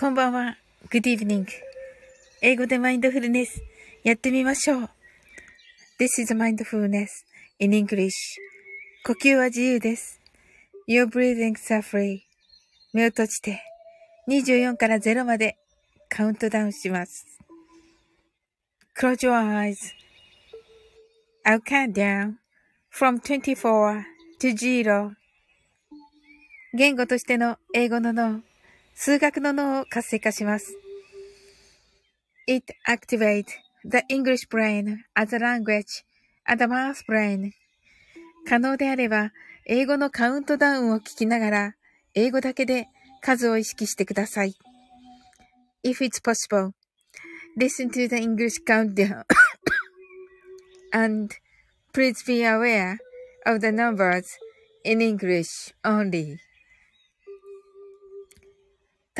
こんばんは。Good evening. 英語でマインドフルネス。やってみましょう。This is mindfulness in English. 呼吸は自由です。Your breathing are free. 目を閉じて24から0までカウントダウンします。Close your eyes. I'll count down from 24 to 0. 言語としての英語の脳、数学の脳を活性化します。It activates the English brain as a language and the math brain. 可能であれば、英語のカウントダウンを聞きながら、英語だけで数を意識してください。If it's possible, listen to the English countdown and please be aware of the numbers in English only.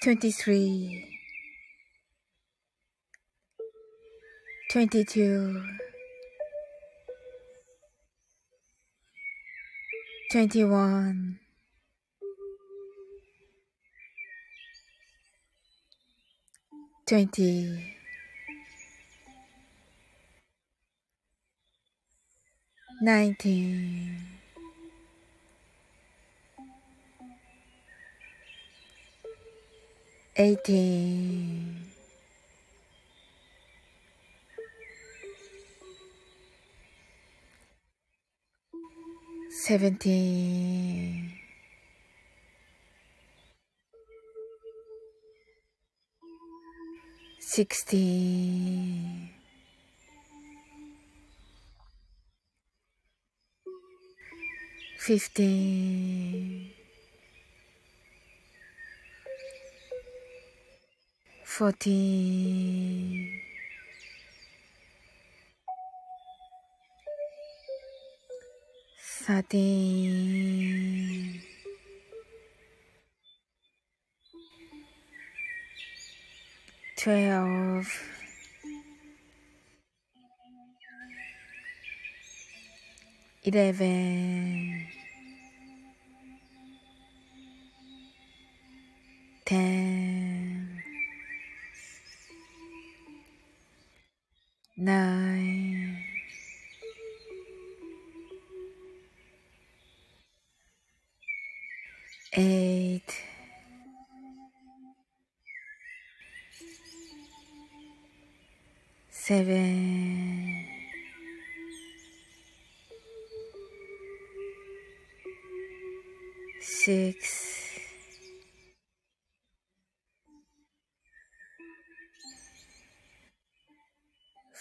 23 22 21 20 19 eighteen, seventeen, sixteen, fifteen. Fourteen, thirteen, twelve, eleven, ten. Nine, eight, seven, six,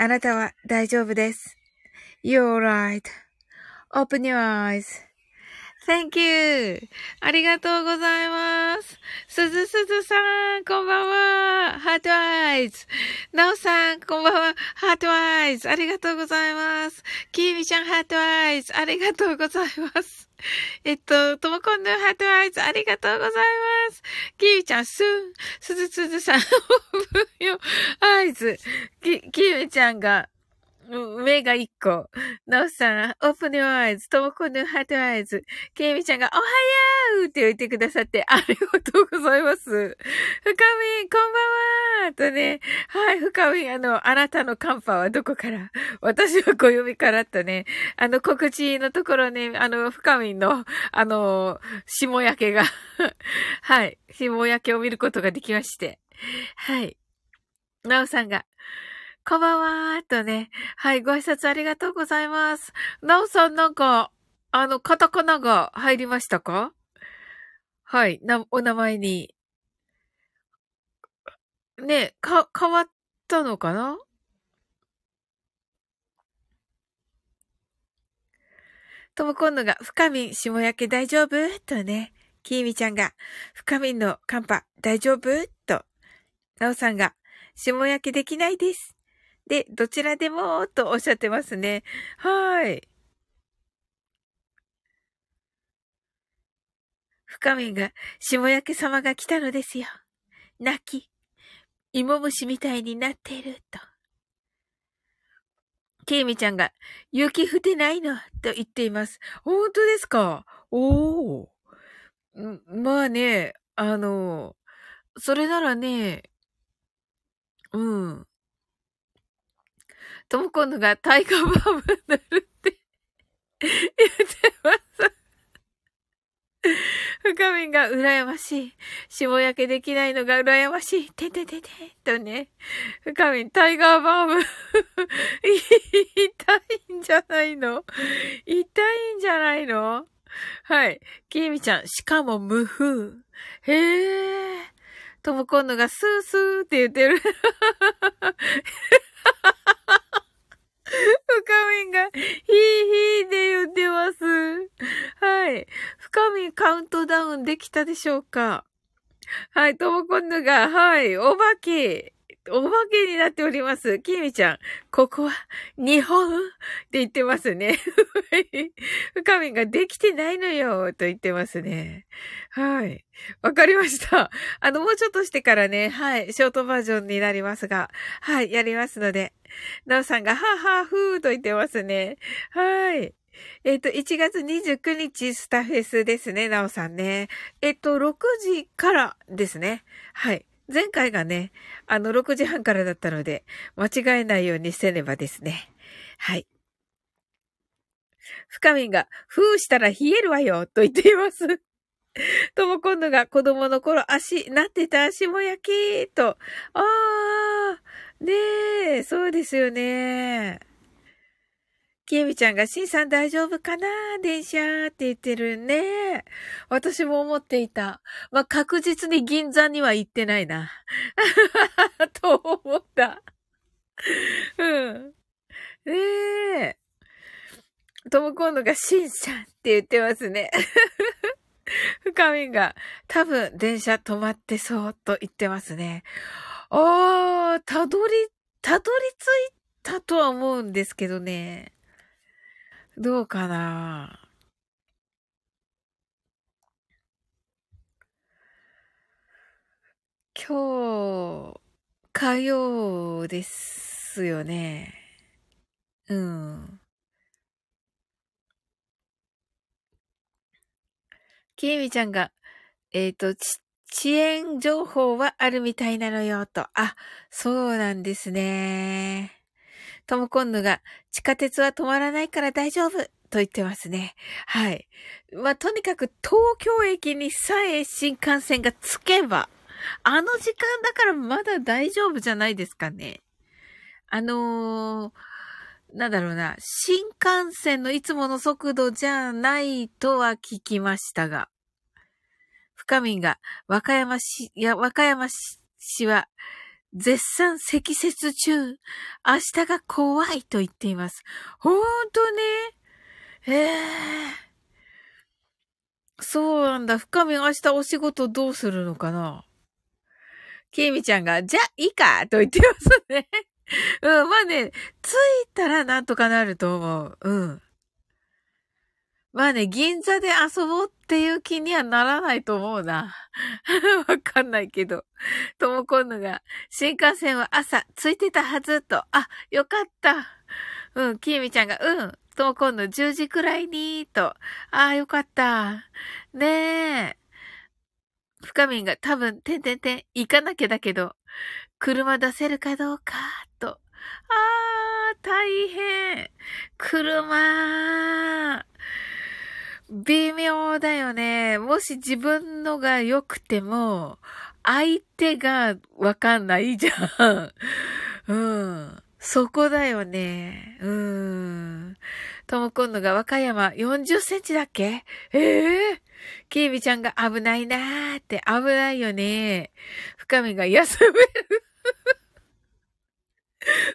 あなたは大丈夫です。You're alright.Open your eyes.Thank you! ありがとうございます。すずすずさん、こんばんは。 heart eyes。なおさん、こんばんは。 heart eyes。ありがとうございます。きみちゃん、 heart eyes。ありがとうございます。えっと、ともこんの heart eyes、ありがとうございます。きーちゃん、す、すずすずさん、open your eyes。き、きーちゃんが、目が一個。なおさん、 open your eyes、ともこの heart eyes。ケイミちゃんが、おはようって言ってくださって、ありがとうございます。深み、こんばんはとね。はい、深み、あの、あなたの寒波はどこから？私は小指からとね、あの、告知のところね、あの、深みの、あの、霜焼けが はい、霜焼けを見ることができまして。はい。なおさんが、こんばんはーとね。はい、ご挨拶ありがとうございます。なおさんなんか、あの、カタカナが入りましたか？はい、な、お名前に。ね、か、変わったのかな？とも今度が、深みん、下焼け大丈夫？とね。きーみちゃんが、深みんのカンパ大丈夫？と。なおさんが、下焼けできないです。で、どちらでも、とおっしゃってますね。はい。深みが、下焼け様が来たのですよ。泣き、芋虫みたいになっている、と。ケイミちゃんが、雪降ってないの、と言っています。本当ですか？おー。まあね、あの、それならね、うん。とも今度がタイガーバーブ塗るって言ってます。深みが羨ましい。霜焼けできないのが羨ましい。ててててとね。深みタイガーバーブ痛いんじゃないの？痛いんじゃないの？はい。きみちゃん、しかも無風。へえ。とも今度がスースーって言ってる。深みが、ヒーヒーで言ってます。はい。深みカウントダウンできたでしょうか？はい、ともこんぬが、はい、お化け。お化けになっております。きみちゃん、ここは日本？って言ってますね。深みができてないのよと言ってますね。はい。わかりました。あの、もうちょっとしてからね、はい、ショートバージョンになりますが、はい、やりますので、なおさんが、ははふーと言ってますね。はい。えっ、ー、と、1月29日スタフェスですね、なおさんね。えっ、ー、と、6時からですね。はい。前回がね、あの、6時半からだったので、間違えないようにせねばですね。はい。深みんが、ふーしたら冷えるわよ、と言っています。とも今度が子供の頃足、なってた足も焼きと。あー、ねえ、そうですよね。きえみちゃんが、しんさん大丈夫かな？電車って言ってるね。私も思っていた。まあ、確実に銀座には行ってないな。と思った。うん。ねえ。とも今度がしんさんって言ってますね。深みが、多分電車止まってそうと言ってますね。あー、たどり、たどり着いたとは思うんですけどね。どうかな今日、火曜ですよね。うん。きえみちゃんが、えっ、ー、と、遅延情報はあるみたいなのよ、と。あ、そうなんですね。トムコンヌが、地下鉄は止まらないから大丈夫と言ってますね。はい。まあ、とにかく東京駅にさえ新幹線が着けば、あの時間だからまだ大丈夫じゃないですかね。あのー、なんだろうな、新幹線のいつもの速度じゃないとは聞きましたが、深みが、和歌山市、いや、和歌山市は、絶賛積雪中。明日が怖いと言っています。ほんとね。ええーそうなんだ。深み明日お仕事どうするのかなケイミちゃんが、じゃ、いいかと言ってますね。うん、まあね、着いたらなんとかなると思う。うん。まあね、銀座で遊ぼうっていう気にはならないと思うな。わかんないけど。ともこんのが、新幹線は朝、着いてたはずと。あ、よかった。うん、きえみちゃんが、うん。と、今度10時くらいに、と。ああ、よかった。ねえ。深みんが多分、てんてんてん、行かなきゃだけど、車出せるかどうか、と。ああ、大変。車。微妙だよね。もし自分のが良くても、相手がわかんないじゃん。うん。そこだよね。うん。とも今度が和歌山40センチだっけ？ええー、キービちゃんが危ないなーって危ないよね。深みが休める。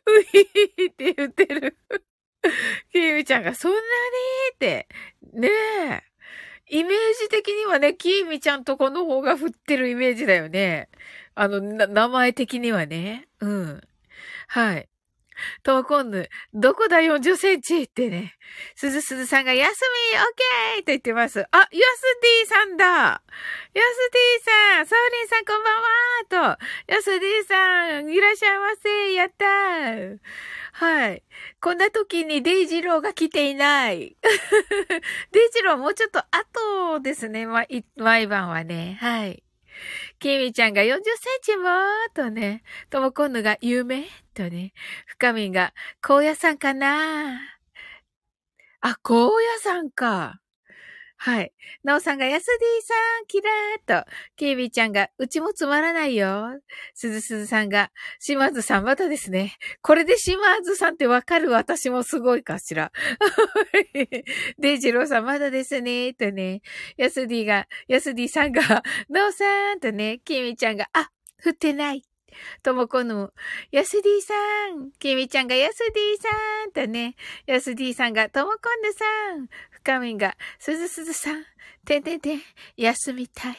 うひーって言ってる。キーミちゃんがそんなにって。ねえ。イメージ的にはね、キーミちゃんとこの方が振ってるイメージだよね。あの、名前的にはね。うん。はい。トーコンヌ、どこだ40センチってね。すずすずさんが、休み、オッケーと言ってます。あ、ヤスディさんだヤスディさん、サウリンさんこんばんはと、ヤスディさん、いらっしゃいませやったーはい。こんな時にデイジローが来ていない。デイジローもうちょっと後ですね、毎晩はね。はい。キミちゃんが40センチもとね、ともこんぬが夢とね、深みが、高野山かなあ、高野山か。はい。なおさんが、やすディさん、キラーと、ケイビーちゃんが、うちもつまらないよ。すずすずさんが、島津さんまだですね。これで島津さんってわかる私もすごいかしら。デイジローさんまだですね。とね、やすディが、やすディさんが、なおさんとね、ケイビーちゃんが、あ、降ってない。ともこの、やすディさん。きみちゃんがやすディさんとね、やすディさんがともこんぬさん。深みんが、すずすずさん。てんてんてん、休みたい。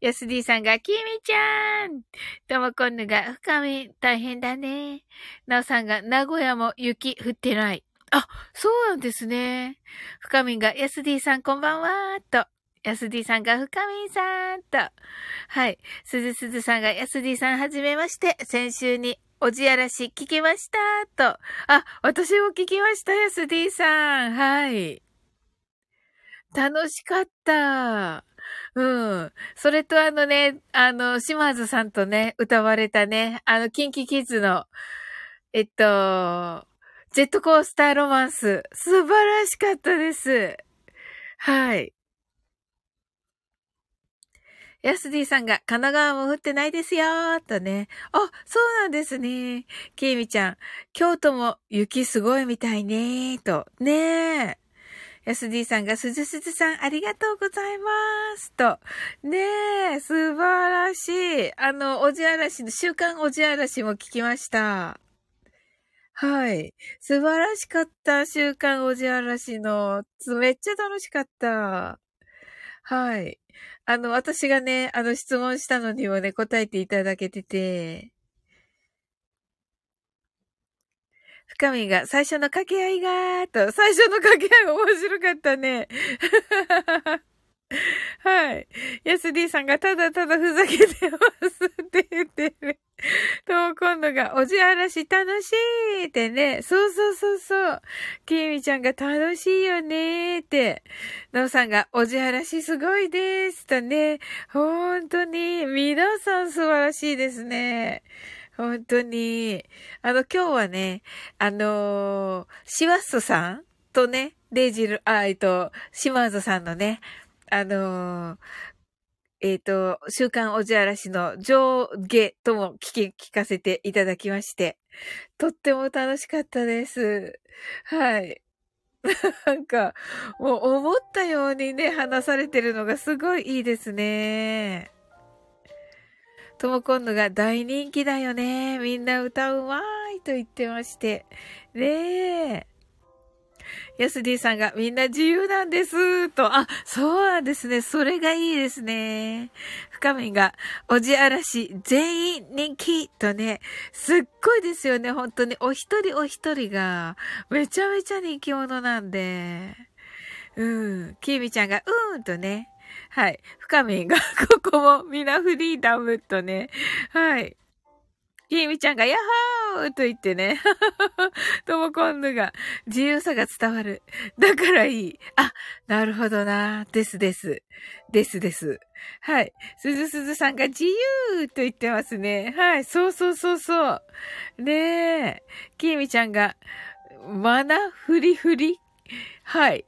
やすディさんが、きみちゃん。ともこんぬが、深み、大変だね。なおさんが、名古屋も雪降ってない。あ、そうなんですね。深みが、やすディさんこんばんは、と。やすディさんが深みさんと。はい。すずすずさんがやすディさんはじめまして。先週におじやらし聞きましたと。あ、私も聞きました、やすディさん。はい。楽しかった。うん。それとあのね、あの、島津さんとね、歌われたね、あの、キンキキッズの、えっと、ジェットコースターロマンス、素晴らしかったです。はい。ヤスディさんが、神奈川も降ってないですよー、とね。あ、そうなんですね。ケイミちゃん、京都も雪すごいみたいねー、と。ねえ。ヤスディさんが、すずすずさん、ありがとうございます。と。ねえ、素晴らしい。あの、おじあらしの、週刊おじあらしも聞きました。はい。素晴らしかった。週刊おじあらしの。めっちゃ楽しかった。はい。あの、私がね、あの、質問したのにもね、答えていただけてて、深みが最初の掛け合いがと、最初の掛け合い面白かったね。はい。ヤスディさんがただただふざけてますって言ってる。と、今度が、おじあらし楽しいってね。そうそうそうそう。きみちゃんが楽しいよねって。のうさんが、おじあらしすごいですとね。本当に、皆さん素晴らしいですね。本当に。あの、今日はね、あのー、シワッソさんとね、レイジル、あ、えっと、島津さんのね、あのー、えっ、ー、と、週刊おじあらしの上下とも聞き、聞かせていただきまして、とっても楽しかったです。はい。なんか、もう思ったようにね、話されてるのがすごいいいですね。ともこんのが大人気だよね。みんな歌うまーいと言ってまして。ねえ。ヤスディさんがみんな自由なんです。と、あ、そうなんですね。それがいいですね。深みが、おじあらし、全員人気とね、すっごいですよね。本当に、お一人お一人が、めちゃめちゃ人気者なんで。うん。キーミちゃんが、うーんとね。はい。深みが、ここも、みなフリーダムとね。はい。ひみちゃんが、ヤッホーと言ってね。ともこんぬが、自由さが伝わる。だからいい。あ、なるほどな。ですです。ですです。はい。すずすずさんが自由と言ってますね。はい。そうそうそうそう。ねえ。きみちゃんが、まなふりふりはい。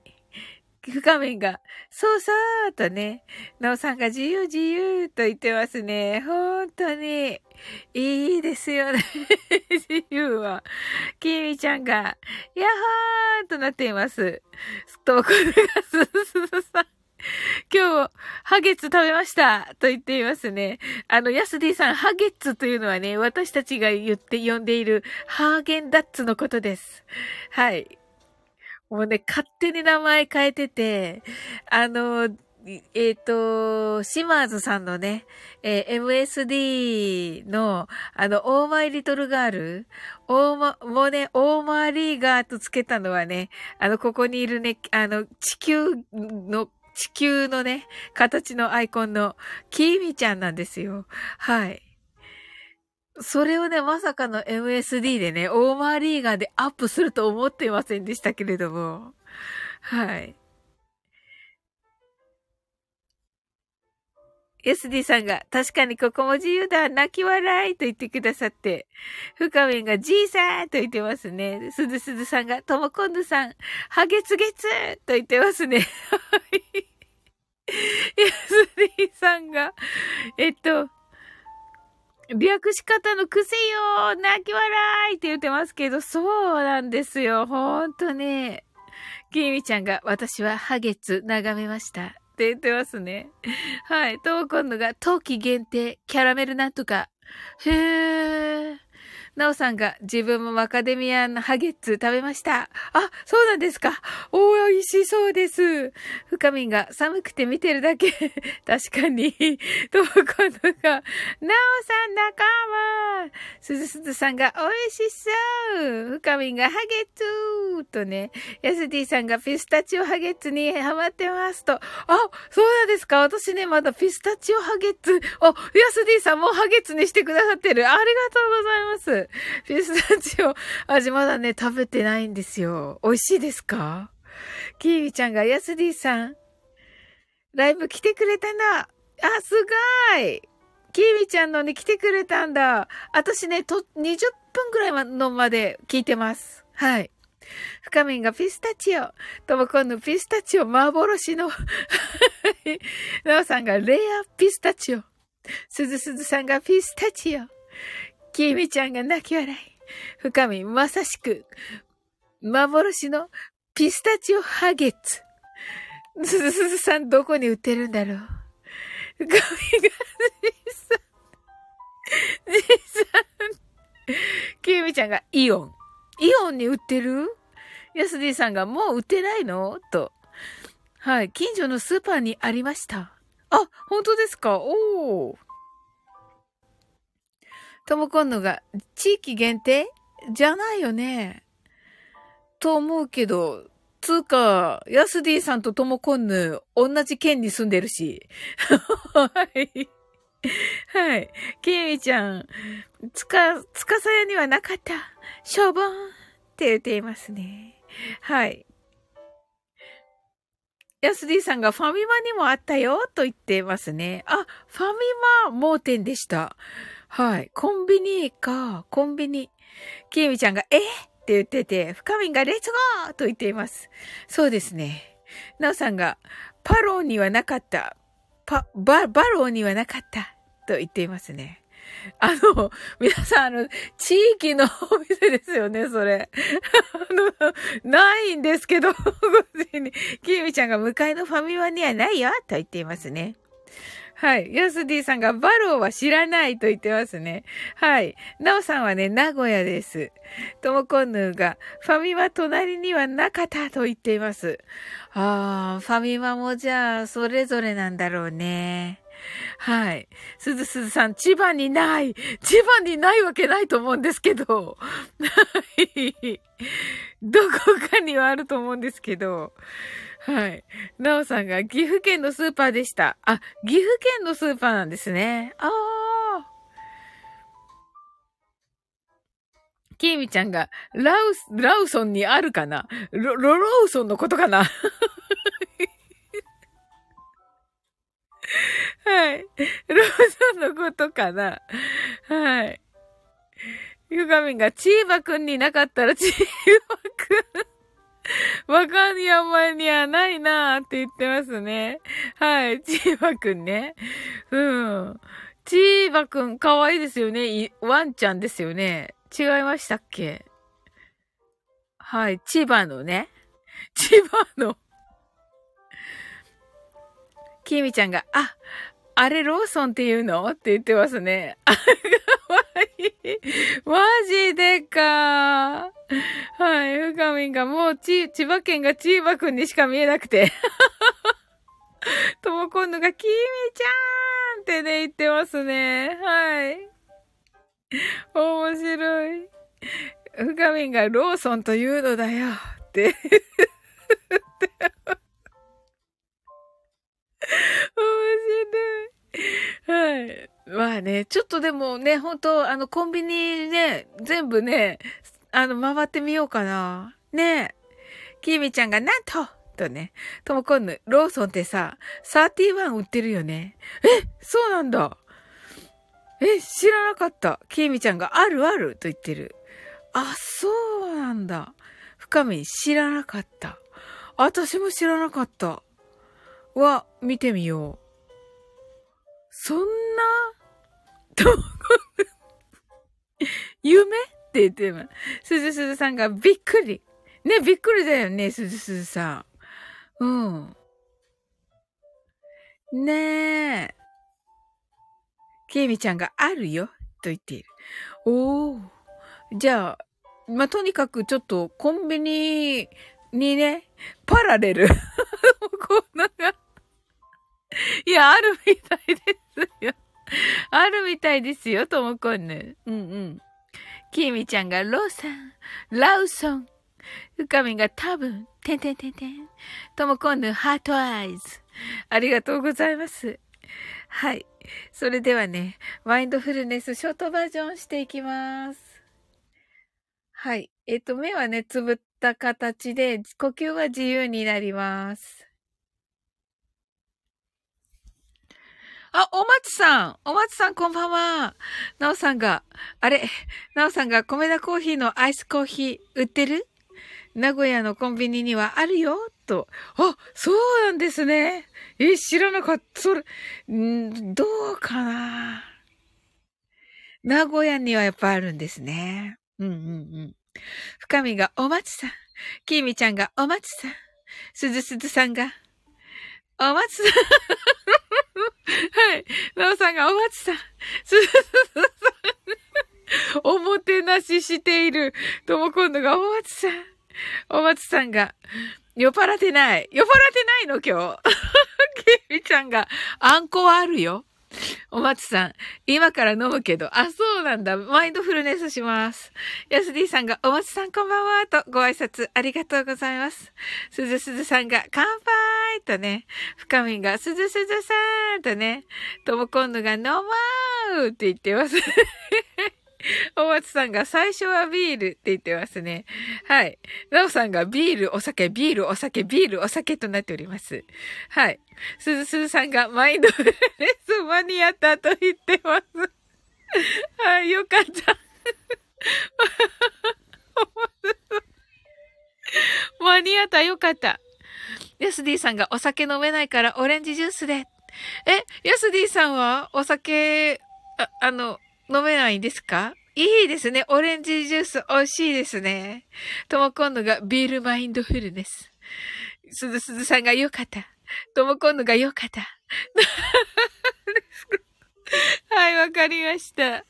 画面が、そうそうとね、なおさんが自由自由と言ってますね。本当に。いいですよね。自由は。きみちゃんが、やっほーとなっています。と、これがすすすさ。今日、ハゲツ食べましたと言っていますね。あの、ヤスディさん、ハゲッツというのはね、私たちが言って呼んでいるハーゲンダッツのことです。はい。もうね、勝手に名前変えてて、あの、えっ、ー、と、シマーズさんのね、えー、MSD の、あの、オーマイリトルガール、オーマ、もうね、オーマーリーガーとつけたのはね、あの、ここにいるね、あの、地球の、地球のね、形のアイコンの、キーミちゃんなんですよ。はい。それをね、まさかの MSD でね、オーマーリーガーでアップすると思っていませんでしたけれども。はい。SD さんが、確かにここも自由だ、泣き笑いと言ってくださって、深めがじいさんと言ってますね。すずすずさんが、ともこんぬさん、はげつげつと言ってますね。SD さんが、えっと、略し方の癖よ泣き笑いって言ってますけど、そうなんですよ。ほんとね。きみちゃんが、私はハゲツ眺めました。って言ってますね。はい。と、今度が、冬季限定、キャラメルなんとか。へー。なおさんが自分もマカデミアンハゲッツ食べました。あ、そうなんですか。おー、美味しそうです。深みんが寒くて見てるだけ。確かに。とこのが、なおさん仲間。すずすずさんが美味しそう。深みんがハゲッツとね、ヤスディさんがピスタチオハゲッツにハマってますと。あ、そうなんですか。私ね、まだピスタチオハゲッツ。あ、ヤスディさんもハゲッツにしてくださってる。ありがとうございます。ピスタチオ味まだね、食べてないんですよ。美味しいですか？キービちゃんが、ヤスディさん、ライブ来てくれたな。あ、すごいキービちゃんのね、来てくれたんだ。私ね、と、20分くらいのまで聞いてます。はい。深みんがピスタチオ。とも今度ピスタチオ幻の なおさんがレアピスタチオ。すずすずさんがピスタチオ。きみちゃんが泣き笑い。深み、まさしく、幻のピスタチオハゲッツ。すずすずさん、どこに売ってるんだろう深みが、じいさん、じいさん。きみちゃんが、イオン。イオンに売ってる？ヤスディさんが、もう売ってないの？と。はい。近所のスーパーにありました。あ、本当ですか？おー。とも今度が、地域限定？じゃないよね。と思うけど、つうか、ヤスディさんとともこんぬ、同じ県に住んでるし。はい。はい。きえみちゃん、つか、つかさやにはなかった。しょぼんって言っていますね。はい。ヤスディさんがファミマにもあったよと言ってますね。あ、ファミマ盲点でした。はい。コンビニか、コンビニ。キーミちゃんが、え？って言ってて、深みがレッツゴーと言っています。そうですね。ナオさんが、パローにはなかった。パ、バ、バローにはなかった。と言っていますね。あの、皆さん、あの、地域のお店ですよね、それ。あの、ないんですけど、ごに、キーミちゃんが向かいのファミマにはないよ、と言っていますね。はい。ヤスディさんがバローは知らないと言ってますね。はい。ナオさんはね、名古屋です。ともこんぬが、ファミマ隣にはなかったと言っています。あー、ファミマもじゃあ、それぞれなんだろうね。はい。すずすずさん、千葉にない千葉にないわけないと思うんですけど。どこかにはあると思うんですけど。はい。なおさんが岐阜県のスーパーでした。あ、岐阜県のスーパーなんですね。ああ。きーみちゃんが、ラウス、ラウソンにあるかな？ロ、ロローソンのことかな？はい。ローソンのことかな？はい。ゆがみんが、チーバくんになかったら、チーバくん。わかんやまにはないなーって言ってますね。はい。チーバくんね。うん。チーバくん、かわいいですよね。ワンちゃんですよね。違いましたっけ？はい。千葉のね。千葉の。きみちゃんが、あ、あれローソンって言うの？って言ってますね。あ、マジでか。はい。ふかみんがもうち、千葉県が千葉くんにしか見えなくて。ともこんのが、きみちゃんってね、言ってますね。はい。面白い。ふかみんがローソンというのだよ。って 面白い。はい。まあね、ちょっとでもね、本当あの、コンビニね、全部ね、あの、回ってみようかな。ねきみちゃんが、なんととね、ともこんぬ、ローソンってさ、31売ってるよね。え、そうなんだ。え、知らなかった。きみちゃんが、あるあると言ってる。あ、そうなんだ。深み知らなかった。私も知らなかった。は、見てみよう。そんな、と、夢って言ってます。すずすずさんがびっくり。ね、びっくりだよね、すずすずさん。うん。ねえ。ケイミちゃんがあるよ、と言っている。おー。じゃあ、まあ、とにかくちょっとコンビニにね、パラレル。こんながいや、あるみたいですよ。あるみたいですよ、ともこんぬ。うんうん。きみちゃんがローサン、ラウソン。深みが多分、てんてんてんてん。ともこんぬ、ハートアイズ。ありがとうございます。はい。それではね、マインドフルネスショートバージョンしていきます。はい。えっ、と、目はね、つぶった形で、呼吸は自由になります。あ、お松さん。お松さんこんばんは。なおさんが、あれ、なおさんが米田コーヒーのアイスコーヒー売ってる？名古屋のコンビニにはあるよと。あ、そうなんですね。え、知らなかった。それ、んどうかな。名古屋にはやっぱあるんですね。うんうんうん。深みがお松さん。きみちゃんがお松さん。すずすずさんが、お松さん。はい。なおさんがお松さん。すすすさん。おもてなししている。とも今度がお松さん。お松さんが、酔っ払ってない。酔っ払ってないの今日。ケミちゃんが、あんこはあるよ。お松さん、今から飲むけど、あ、そうなんだ。マインドフルネスします。ヤスディさんが、お松さんこんばんは、とご挨拶ありがとうございます。すずすずさんが、乾杯とね、深みが、すずすずさんとね、ともこんぬが、飲もうって言ってます。お松さんが最初はビールって言ってますね。はい。なおさんがビール、お酒、ビール、お酒、ビール、お酒となっております。はい。すずすずさんがマインドフルネス間に合ったと言ってます。はい、よかった。間に合った、よかった。ヤスディさんがお酒飲めないからオレンジジュースで。え、ヤスディさんはお酒、あ、あの、飲めないんですか？いいですね。オレンジジュース美味しいですね。とも今度がビールマインドフルネス。すずすずさんが良かった。とも今度が良かった。はい、わかりました。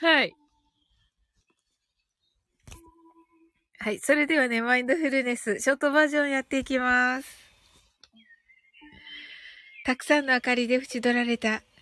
はい。はい。それではね、マインドフルネス、ショートバージョンやっていきます。たくさんの明かりで縁取られた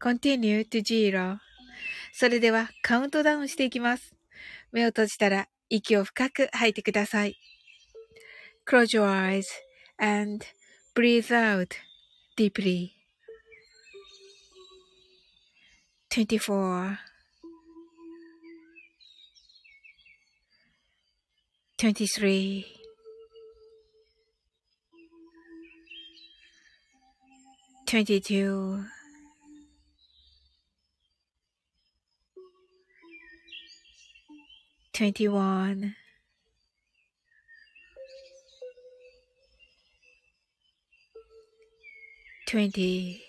continue to zero それではカウントダウンしていきます。目を閉じたら息を深く吐いてください。Close your eyes and breathe out deeply. 24 23 22 21 20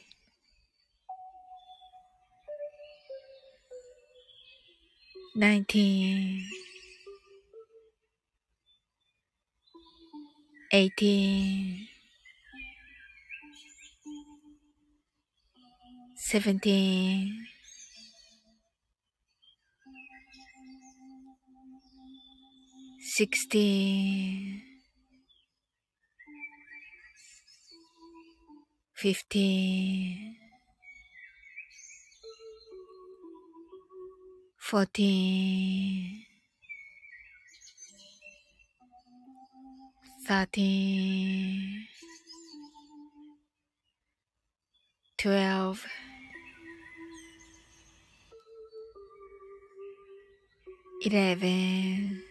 19 18 17 sixteen, fifteen, fourteen, thirteen, twelve. 11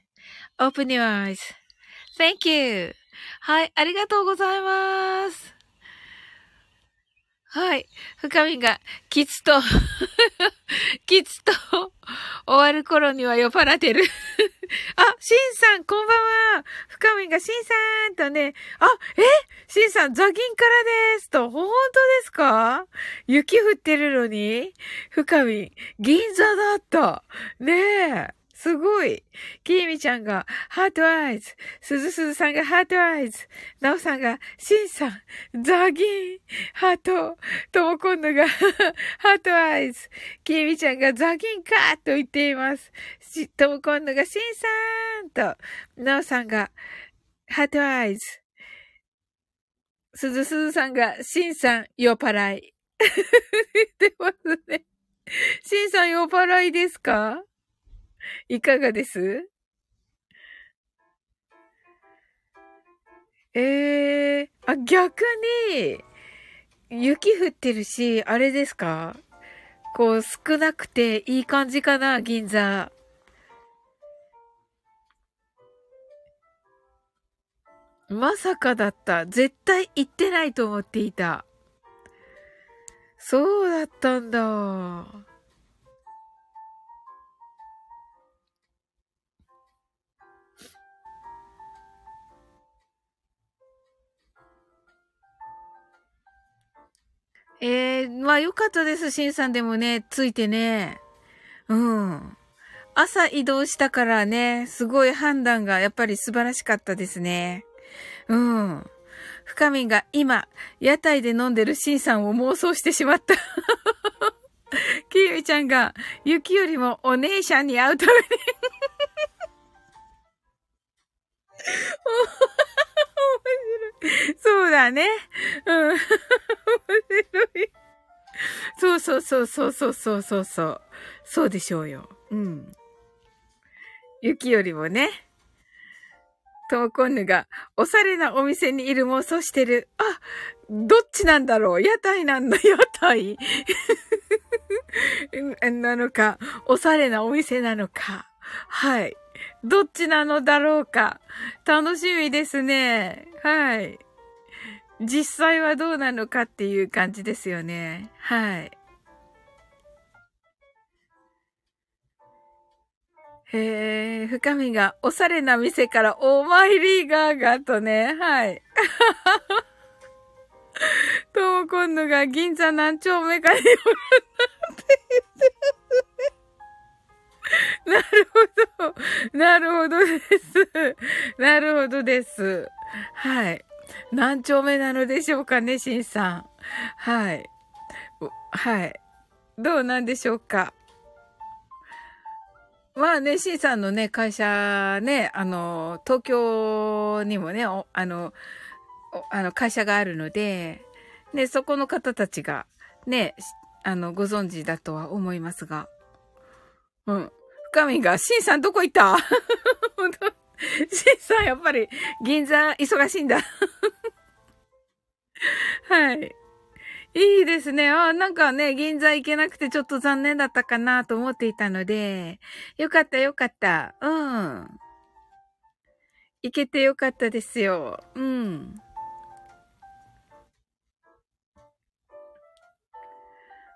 Open your eyes.Thank you. はい、ありがとうございます。はい。深みが、きつときつと、終わる頃には酔っ払ってる あ、しんさん、こんばんは。深みが、しんさんとね、あ、えしんさん、ザギンからですと、本当ですか？雪降ってるのに？深み、銀座だった。ねえ。すごい。きーみちゃんが、 heart eyes。すずすずさんが heart eyes。なおさんが、しんさん、ザギン、ハート。ともこんのが、heart eyes。きーみちゃんが、ザギンかと言っています。ともこんのが、しんさんと、なおさんが、ハートアイズ。すずすずさんが、しんさん、酔っ払い。言ってますね。しんさん酔っ払いですか？いかがです？ええー、あ、逆に、雪降ってるし、あれですか？こう、少なくていい感じかな、銀座。まさかだった。絶対行ってないと思っていた。そうだったんだ。えー、まあよかったです、シンさんでもね、ついてね。うん。朝移動したからね、すごい判断がやっぱり素晴らしかったですね。うん。深みが今、屋台で飲んでるシンさんを妄想してしまった。キーミちゃんが、雪よりもお姉ちゃんに会うために面白い。そうだね。うん。面白い。そうそうそうそうそうそうそうそう。そうでしょうよ。うん。雪よりもね。トモコンヌが、おしゃれなお店にいる妄想してる。あ、どっちなんだろう屋台なんだ、屋台 なのか、おしゃれなお店なのか。はい。どっちなのだろうか。楽しみですね。はい。実際はどうなのかっていう感じですよね。はい。へえ、深みがおしゃれな店からお参りガーガーとね、はい。とも今度が銀座何丁目かに寄るなんて言って なるほど。なるほどです。なるほどです。はい。何丁目なのでしょうかね、しんさん。はい。はい。どうなんでしょうか。まあね、C さんのね、会社ね、あの、東京にもね、あの、あの、会社があるので、ね、そこの方たちが、ね、あの、ご存知だとは思いますが。うん。深みが、シンさんどこ行った？シンさんやっぱり、銀座忙しいんだ はい。いいですね。あなんかね、銀座行けなくてちょっと残念だったかなと思っていたので、よかったよかった。うん。行けてよかったですよ。うん。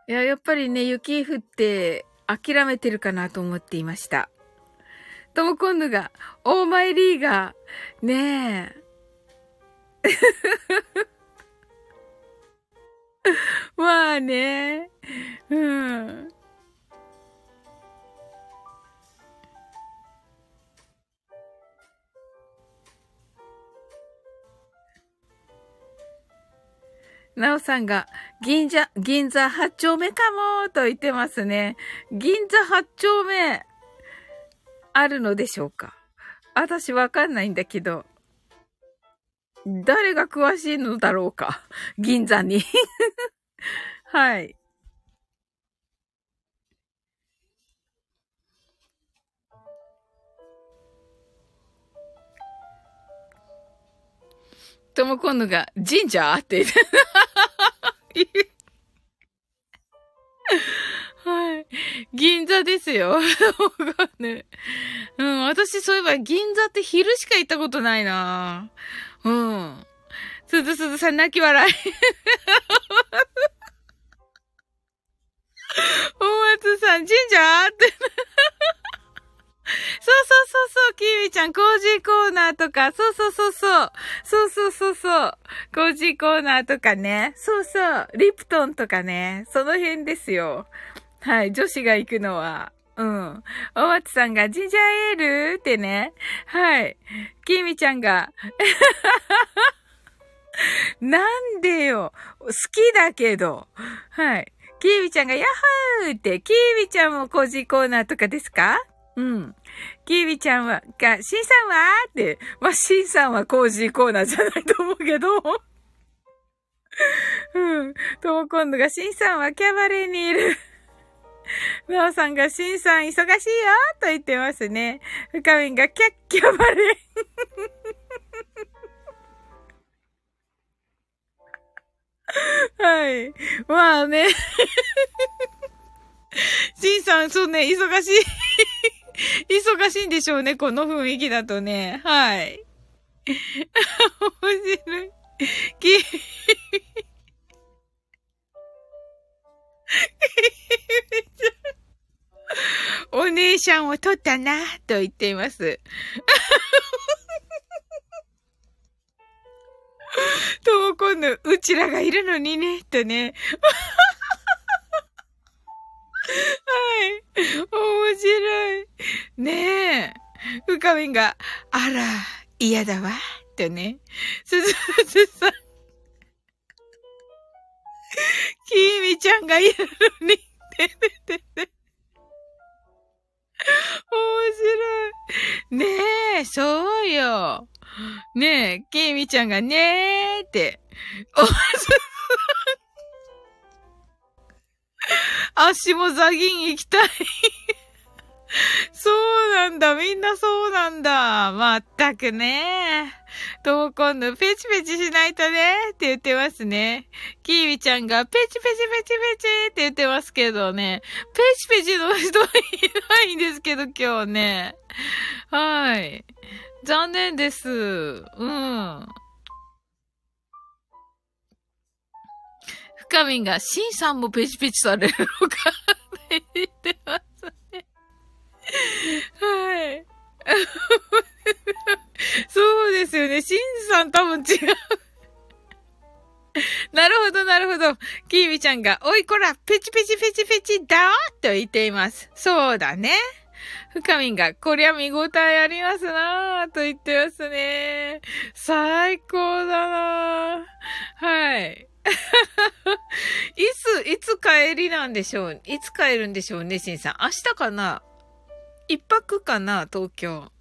いや、やっぱりね、雪降って諦めてるかなと思っていました。とも今度が、オーマイリーガー。ねえ。まあね。うん。なおさんが、銀座、銀座八丁目かもと言ってますね。銀座八丁目、あるのでしょうか？私わかんないんだけど。誰が詳しいのだろうか？銀座に。はい。とも今度が、神社って言って。はい。銀座ですよ。ね、うん、私そういえば銀座って昼しか行ったことないなうん。すずすずさん泣き笑い。大松さん、神社って。そうそうそうそう、キーミちゃん、コージーコーナーとか、そうそうそうそう、そうそうそうそう、コージーコーナーとかね、そうそう、リプトンとかね、その辺ですよ。はい、女子が行くのは。うん。お松さんが、ジンジャーエールってね。はい。きみちゃんが、なんでよ。好きだけど。はい。きービちゃんが、ヤッホーって、きービちゃんもコージーコーナーとかですか？うん。きービちゃんは、が、シンさんは？って、まあ、シンさんはコージーコーナーじゃないと思うけど。うん。とも今度が、シンさんはキャバレーにいる。なおさんが、しんさん忙しいよと言ってますね。深みんが、キャッキャバレーはい。まあね。しんさん、そうね、忙しい。忙しいんでしょうね、この雰囲気だとね。はい。面白い。き、お姉さんを取ったな、と言っています。ともも今度、うちらがいるのにね、とね。はい。面白い。ねえ。ふかみんが、あら、嫌だわ、とね。すずすさん。きみちゃんがいるのに、てててて。面白い。ねえ、そうよ。ねえ、きーみちゃんがねーって。お 足もザギン行きたい そうなんだ。みんなそうなんだ。まったくね。とも今度、ペチペチしないとね。って言ってますね。キービちゃんが、ペチペチペチペチって言ってますけどね。ペチペチの人はいないんですけど、今日ね。はい。残念です。うん。深みが、シンさんもペチペチされるのかって言ってますね。はい。そうですよね。シンさん多分違う。なるほど、なるほど。キービちゃんが、おいこら、ペチペチペチペチだと言っています。そうだね。深みんが、こりゃ見応えありますなぁ、と言ってますね。最高だなぁ。はい。いつ、いつ帰りなんでしょういつ帰るんでしょうね、しんさん。明日かな？一泊かな？東京。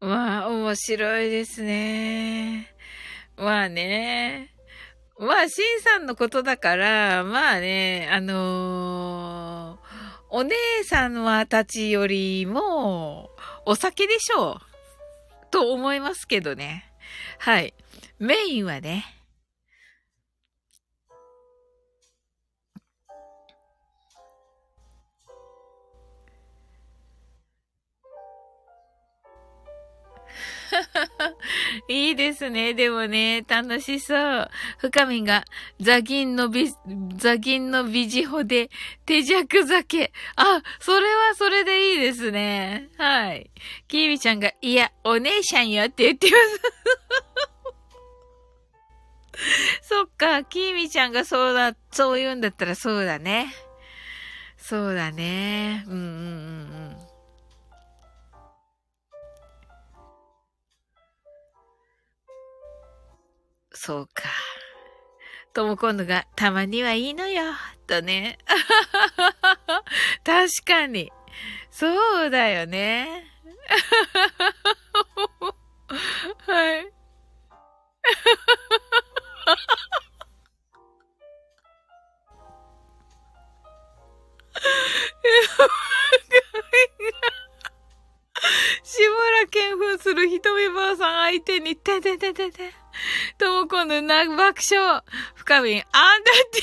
まあ、面白いですね。まあね。まあ、シンさんのことだから、まあね、あのー、お姉さんはたちよりも、お酒でしょう。と思いますけどね。はい。メインはね、いいですね。でもね、楽しそう。深みが、ザギンのビ、ザギンのビジホで、手弱酒。あ、それはそれでいいですね。はい。キーミちゃんが、いや、お姉ちゃんよって言ってます。そっか、キーミちゃんがそうだ、そう言うんだったらそうだね。そうだね。うんうんうんそうか。とも今度が、たまにはいいのよ、とね。確かに。そうだよね。はい。志村けん扮するひとみばあさん相手に、ててててて。ともこのな、爆笑。深みん、あんだって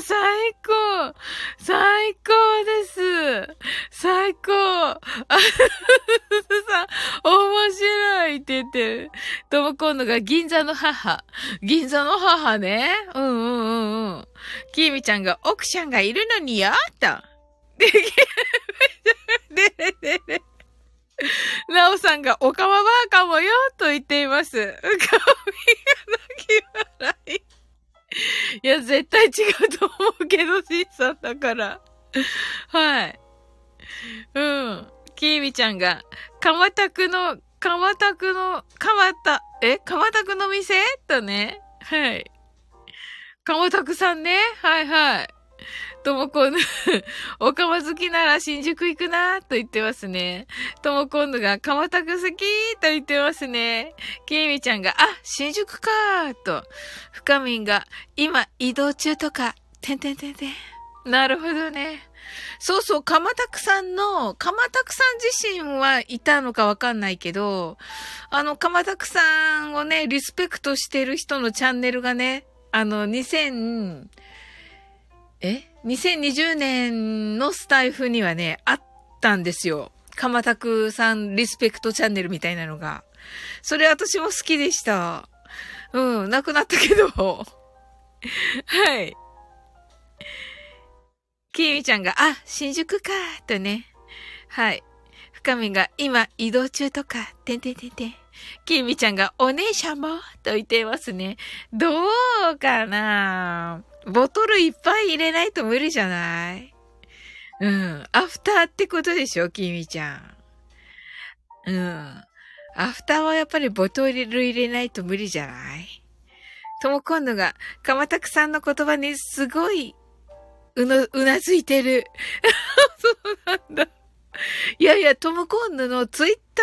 最高最高です最高あさ面白いって言ってる。とも今度が銀座の母。銀座の母ね。うんうんうんうん。きみちゃんが奥ちゃんがいるのによと。で、で、で、で、で。なおさんが、おかまばあかもよ、と言っています。うかみが泣き笑い。いや、絶対違うと思うけど、しんさんだから。はい。うん。きーみちゃんが、かまたくの、かまたくの、かまた、え？かまたくの店？とね。はい。かまたくさんね。はいはい。ともこんぬ、おかま好きなら新宿行くなと言ってますね。ともこんぬが、かまたく好きと言ってますね。きみちゃんが、あ、新宿かと。深みんが、今移動中とか、てんてんてんてん。なるほどね。そうそう、かまたくさんの、かまたくさん自身はいたのかわかんないけど、あの、かまたくさんをね、リスペクトしてる人のチャンネルがね、あの、2000、え ?2020 年のスタイフにはね、あったんですよ。かまたくさんリスペクトチャンネルみたいなのが。それ私も好きでした。うん、なくなったけど。はい。きみちゃんが、あ、新宿か、とね。はい。深みが、今、移動中とか、てんてんてんてん。きみちゃんが、お姉ちゃんも、と言ってますね。どうかな？ボトルいっぱい入れないと無理じゃない？うん。アフターってことでしょ、きみちゃん。うん。アフターはやっぱりボトル入れないと無理じゃない？とも今度が、かまたくさんの言葉にすごい、うの、うなずいてる。そうなんだ。いやいや、トムコンヌのツイッタ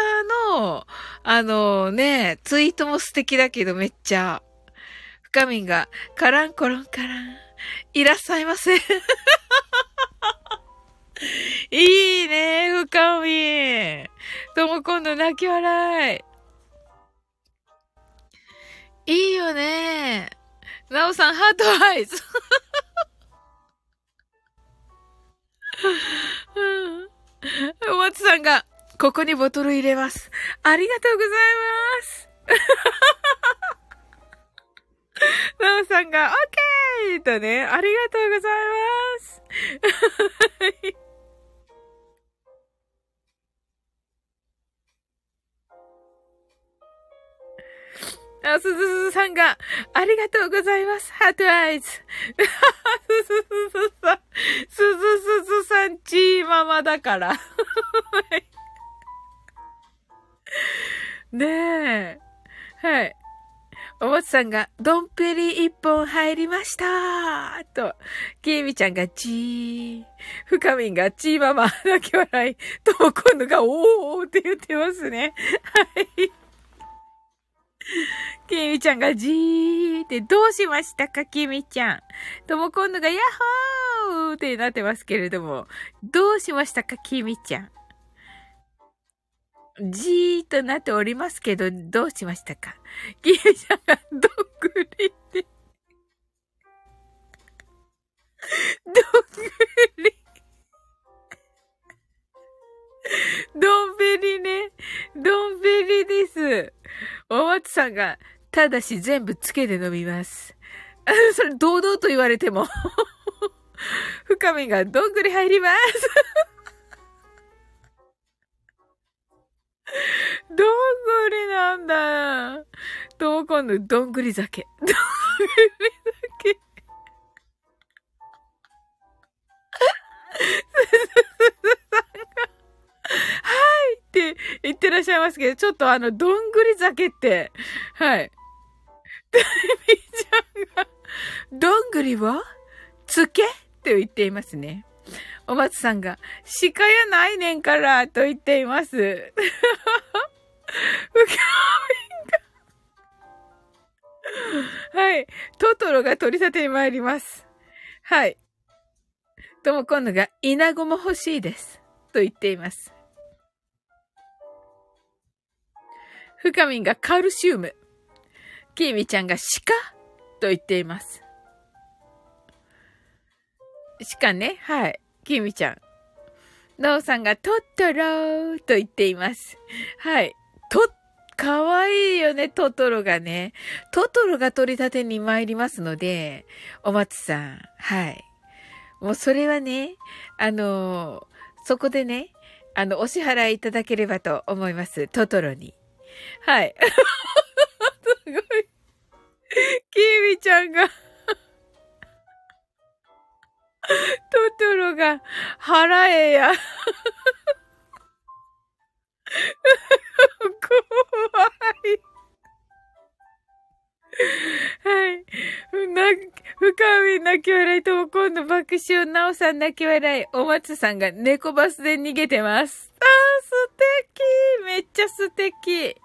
ーの、あのね、ツイートも素敵だけどめっちゃ。深みんが、カランコロンカラン。いらっしゃいませ。いいね、深み。とも今度泣き笑い。いいよね。なおさん、ハートアイズ。お松さんが、ここにボトル入れます。ありがとうございます。なおさんが、オッケーとね、ありがとうございます。あ、すずすずさんが、ありがとうございます。ハートアイズ。すずすずさん、すずすずさん、チーママだから。ねえ。はい。おもつさんが、ドンペリ一本入りましたと、きーみちゃんがチー、深みんがチーママ、泣き笑い、とも今度がおーって言ってますね。はい。きみちゃんがじーってどうしましたか、きみちゃん。とも今度がヤッホーってなってますけれども、どうしましたか、きみちゃん。じーっとなっておりますけど、どうしましたか？きみちゃんがどんぐりって。どんぐり。どんべりね。どんべりです。お松さんが、ただし全部つけて飲みます。それ堂々と言われても 深みがどんぐり入ります どんぐりなんだ。と今度、どんぐり酒。どんぐり酒。はいって言ってらっしゃいますけど、ちょっとあの、どんぐり酒って、はい。みちゃんが、どんぐりは？つけ？って言っていますね。お松さんが、鹿やないねんから、と言っています。うが。はい。トトロが取り立てに参ります。はい。とも今度が、イナゴも欲しいです。と言っています。深みんがカルシウム。キーミちゃんが鹿と言っています。鹿ね。はい。キーミちゃん。ノーさんがトットロと言っています。はい。と、かわいいよね、トトロがね。トトロが取り立てに参りますので、お松さん。はい。もうそれはね、あのそこでね、あの、お支払いいただければと思います。トトロに。はい。すごい。キーミちゃんがトトロが、払えや。怖い。はい。な、深み泣き笑いとも今度爆笑、なおさん泣き笑い、お松さんが猫バスで逃げてます。あー、素敵めっちゃ素敵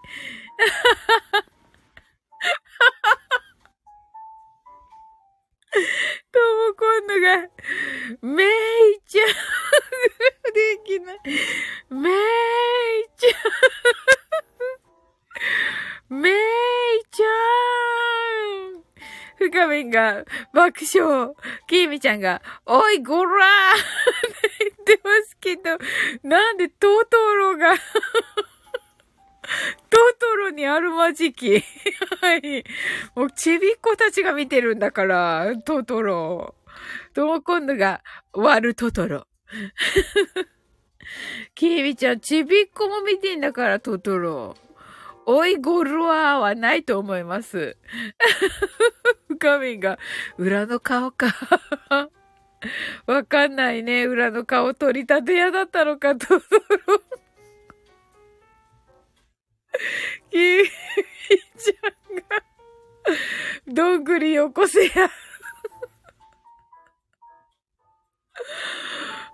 とも今度が、めいちゃんできない。めいちゃんめいちゃん深みんが爆笑。きーみちゃんが、おい、ごらーって言ってますけど、なんでトトロがトトロにあるまじき。はい。もうちびっ子たちが見てるんだから、トトロ。とも今度が、割るトトロ。きみちゃん、ちびっこも見てんだから、トトロ。おいゴルワーはないと思います。深みが、裏の顔か。わかんないね。裏の顔取り立て屋だったのか、トトロ。きみちゃんが、どんぐりよこせや。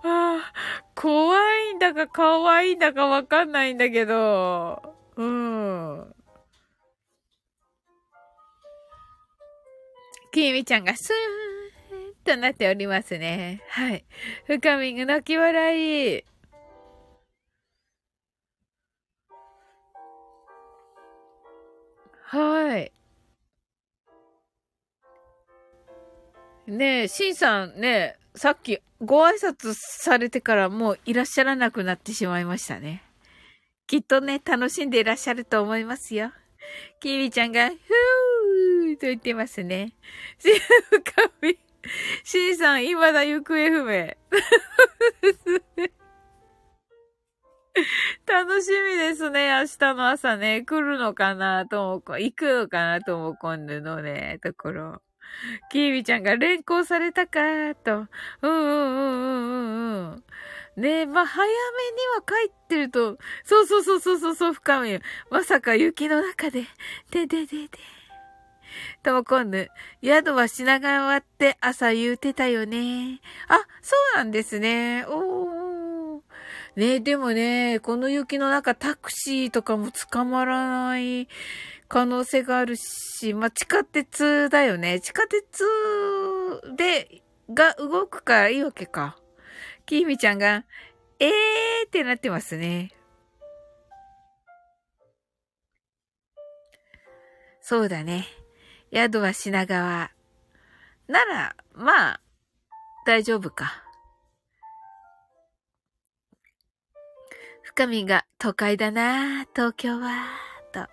ああ、怖いんだか可愛いんだかわかんないんだけど。うん。きみちゃんがスーンとなっておりますね。はい。深みが泣き笑い。はい。ねえ、しんさんね、さっきご挨拶されてからもういらっしゃらなくなってしまいましたね。きっとね、楽しんでいらっしゃると思いますよ。きみちゃんが、ふーと言ってますね。しふかみ、しんさん、未だ行方不明。楽しみですね。明日の朝ね、来るのかなと思う、行くのかなと思う、今度のね、ところ。キービちゃんが連行されたかと。うんうんうんうんうんうん。ねえ、まあ、早めには帰ってると、そうそうそうそうそうそう、深み。まさか雪の中で、でででで。とも今度、宿は品川って朝言うてたよね。あ、そうなんですね。おー。ねでもね、この雪の中タクシーとかも捕まらない可能性があるし、まあ、地下鉄だよね。地下鉄で、が動くからいいわけか。きーみちゃんが、えーってなってますね。そうだね。宿は品川。なら、まあ、大丈夫か。深みが都会だな、東京は、と。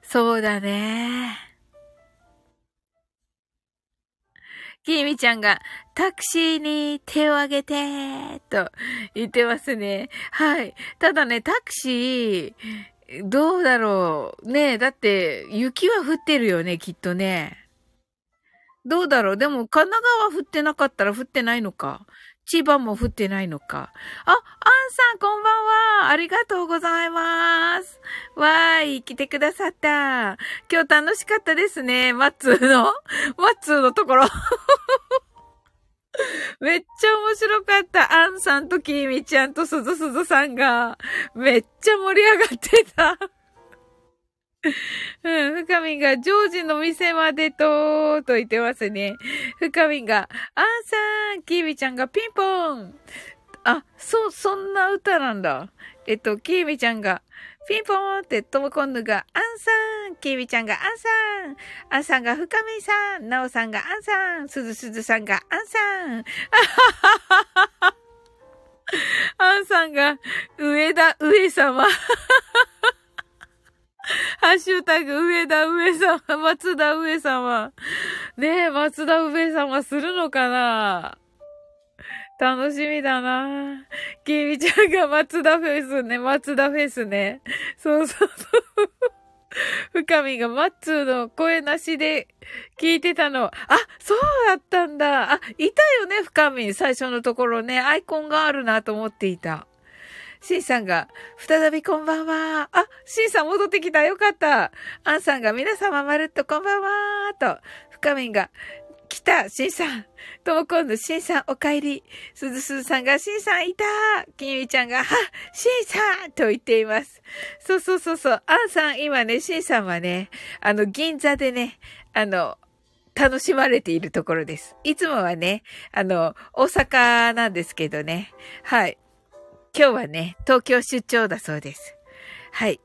そうだね。きみちゃんがタクシーに手を挙げて、と言ってますね。はい。ただね、タクシー、どうだろう。ねえ、だって雪は降ってるよね、きっとね。どうだろうでも神奈川降ってなかったら降ってないのか。千葉も降ってないのか。あ、アンさんこんばんは。ありがとうございます。わーい、来てくださった。今日楽しかったですね。マッツーの、マッツーのところ。めっちゃ面白かった。アンさんとキーミちゃんとすずすずさんが、めっちゃ盛り上がってた。うん、深みが、ジョージの店までと、と言ってますね。深みが、あんさん、キーミちゃんがピンポン。あ、そ、そんな歌なんだ。えっと、キーミちゃんが、ピンポンってトムコンヌが、アンさん、キーミちゃんがアンさん、アンさんが深みさん、ナオさんがアンさん、すずすずさんがアンさん。アンさんが、上田上様。ハッシュタグ、上田上様、松田上様。ねえ、松田上様するのかな？楽しみだなきみちゃんが松田フェスね、松田フェスね。そうそうそう。深みがマッツーの声なしで聞いてたの。あ、そうだったんだ。あ、いたよね、深み。最初のところね、アイコンがあるなと思っていた。シンさんが、再びこんばんは。あ、シンさん戻ってきた。よかった。アンさんが、皆様まるっとこんばんは。と、深みんが、来たシンさん。とも今度、シンさんお帰り。すずすずさんが、シンさんいたきみちゃんが、はシンさんと言っています。そうそうそうそう。アンさん、今ね、シンさんはね、あの、銀座でね、あの、楽しまれているところです。いつもはね、あの、大阪なんですけどね。はい。今日はね、東京出張だそうです。はい。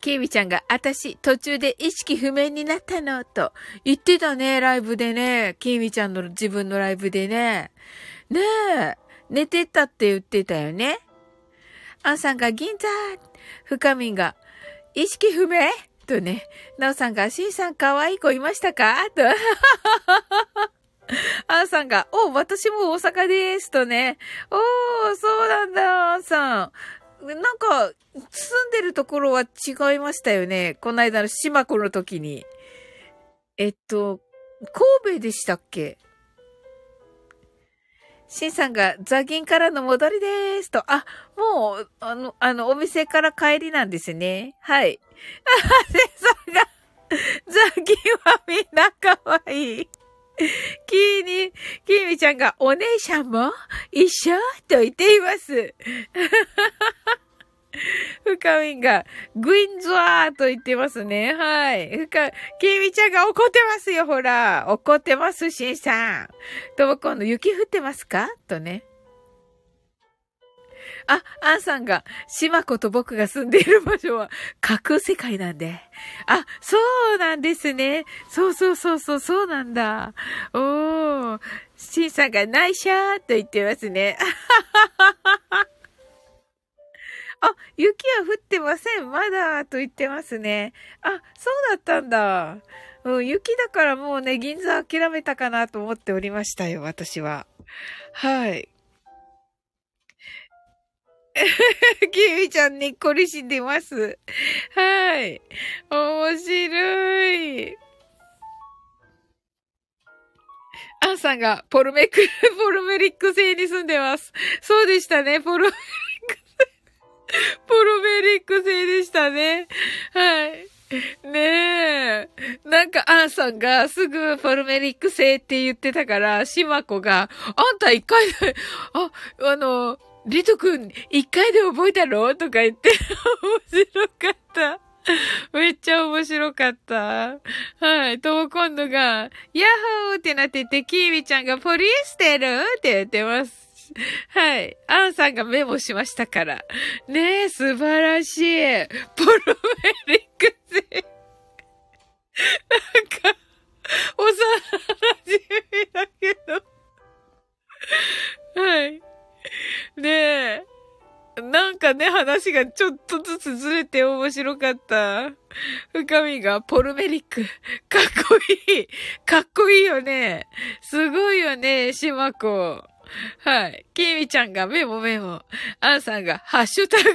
キーミちゃんが、あたし、途中で意識不明になったの、と言ってたね、ライブでね。キーミちゃんの自分のライブでね。ねえ、寝てたって言ってたよね。アンさんが銀座深みが、意識不明？とね、ナオさんが、シンさん可愛い子いましたか？と。アンさんが、お、私も大阪ですとね。おー、そうなんだ、アンさん。なんか、住んでるところは違いましたよね。この間の島子の時に。えっと、神戸でしたっけ？シンさんが、ザギンからの戻りですと。あ、もう、あの、あの、お店から帰りなんですね。はい。あ、シンさんが、ザギンはみんな可愛い。キーに、キーミちゃんが、お姉さんも一緒？と言っています。ふかみんが、グインズワーと言ってますね。はい。ふか、きみちゃんが怒ってますよ、ほら。怒ってます、しんさん。とも今度雪降ってますか？とね。あ、アンさんが、島子と僕が住んでいる場所は架空世界なんで。あ、そうなんですね。そうそうそうそう、そうなんだ。おー。シンさんが、内緒と言ってますね。あ、雪は降ってません。まだ、と言ってますね。あ、そうだったんだ。うん、雪だからもうね、銀座諦めたかなと思っておりましたよ、私は。はい。キミちゃんにっこりしんでます。はい。面白い。アンさんがポルメク、ポルメリック星に住んでます。そうでしたね、ポルメリックポルメリック星でしたね。はい。ねえ。なんか、アンさんがすぐポルメリック星って言ってたから、シマコが、あんた一回、あ、あの、リト君、一回で覚えたろとか言って、面白かった。めっちゃ面白かった。はい。とも今度が、ヤッホーってなってて、キーミちゃんがポリエステル？って言ってます。はい。アンさんがメモしましたから。ねえ、素晴らしい。ポロメリック星。なんか、幼馴染みだけど。はい。ねえ。なんかね、話がちょっとずつずれて面白かった。深みがポルメリック。かっこいい。かっこいいよね。すごいよね、シマコ。はい。キミちゃんがメモメモ。アンさんがハッシュタグ。ハ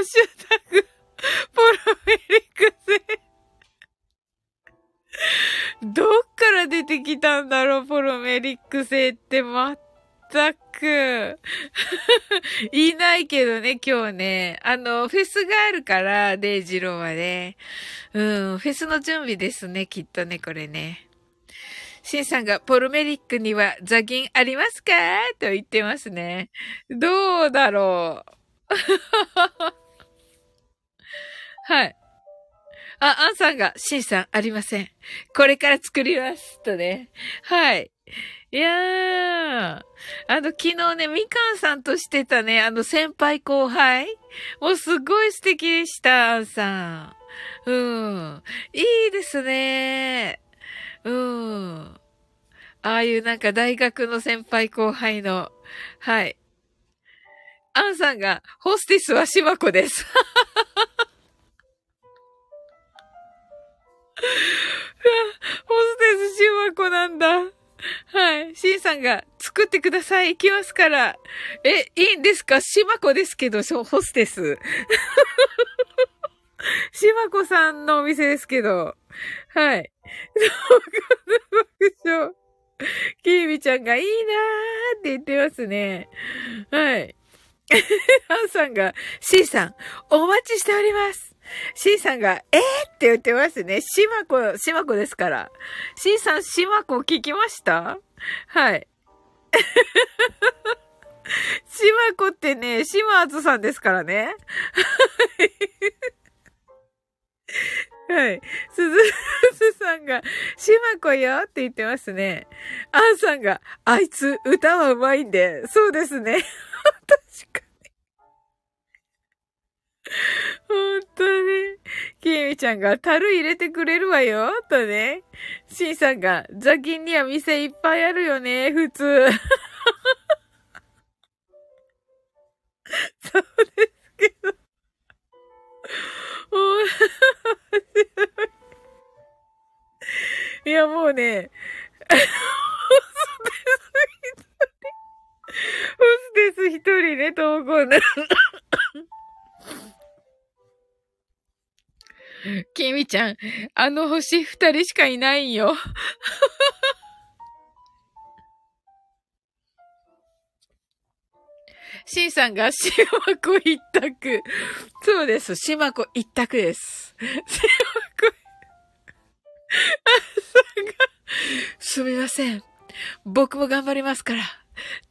ッシュタグ、ポロメリクセ。どっから出てきたんだろう、ポロメリック星って全く。いないけどね、今日ね。あの、フェスがあるから、デイジローはね。うん、フェスの準備ですね、きっとね、これね。シンさんがポルメリックにはザギンありますか？と言ってますね。どうだろう。はい。あ、アンさんが、シンさんありません。これから作ります。とね。はい。いやー。あの、昨日ね、みかんさんとしてたね、あの、先輩後輩もうすごい素敵でした、アンさん。うん。いいですね。うん。ああいうなんか大学の先輩後輩の、はい。アンさんが、ホスティスはしまこです。ホステスしまこなんだ。はい。シンさんが、作ってください。行きますから。え、いいんですか？しまこですけど、ホステス。しまこさんのお店ですけど。はい。爆笑。キービちゃんがいいなーって言ってますね。はい。ハンさんが、シーさん、お待ちしております。シーさんが、えーって言ってますね。シマコ、シマコですから。シーさん、シマコ聞きました？はい。シマコってね、シマーズさんですからね。はい。すず、すさんが、しまこよって言ってますね。あんさんが、あいつ歌は上手いんで、そうですね。確かに。本当に。きえみちゃんが、樽入れてくれるわよ、とね。しんさんが、ザキンには店いっぱいあるよね、普通。そうですけど。面白い。いもうね、ホステス一人ね、投稿ね。きみちゃん、あの星二人しかいないよ。シンさんがシマコ一択。そうです。シマコ一択です。シマコ、すみません。僕も頑張りますから。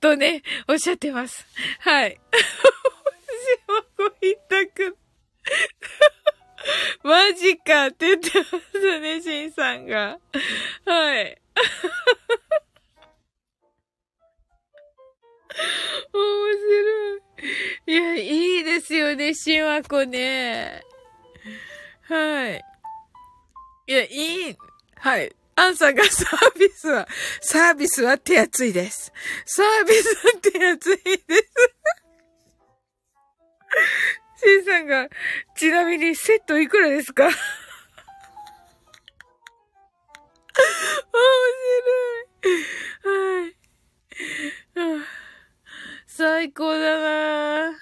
とね、おっしゃってます。はい。シマコ一択。マジかって言ってますね、シンさんが。はい。面白い。いや、いいですよね、しわこね。はい。いや、いい。はい。アンさんがサービスは、サービスは手厚いです。サービスは手厚いです。シンさんが、ちなみにセットいくらですか？面白い。はい。最高だな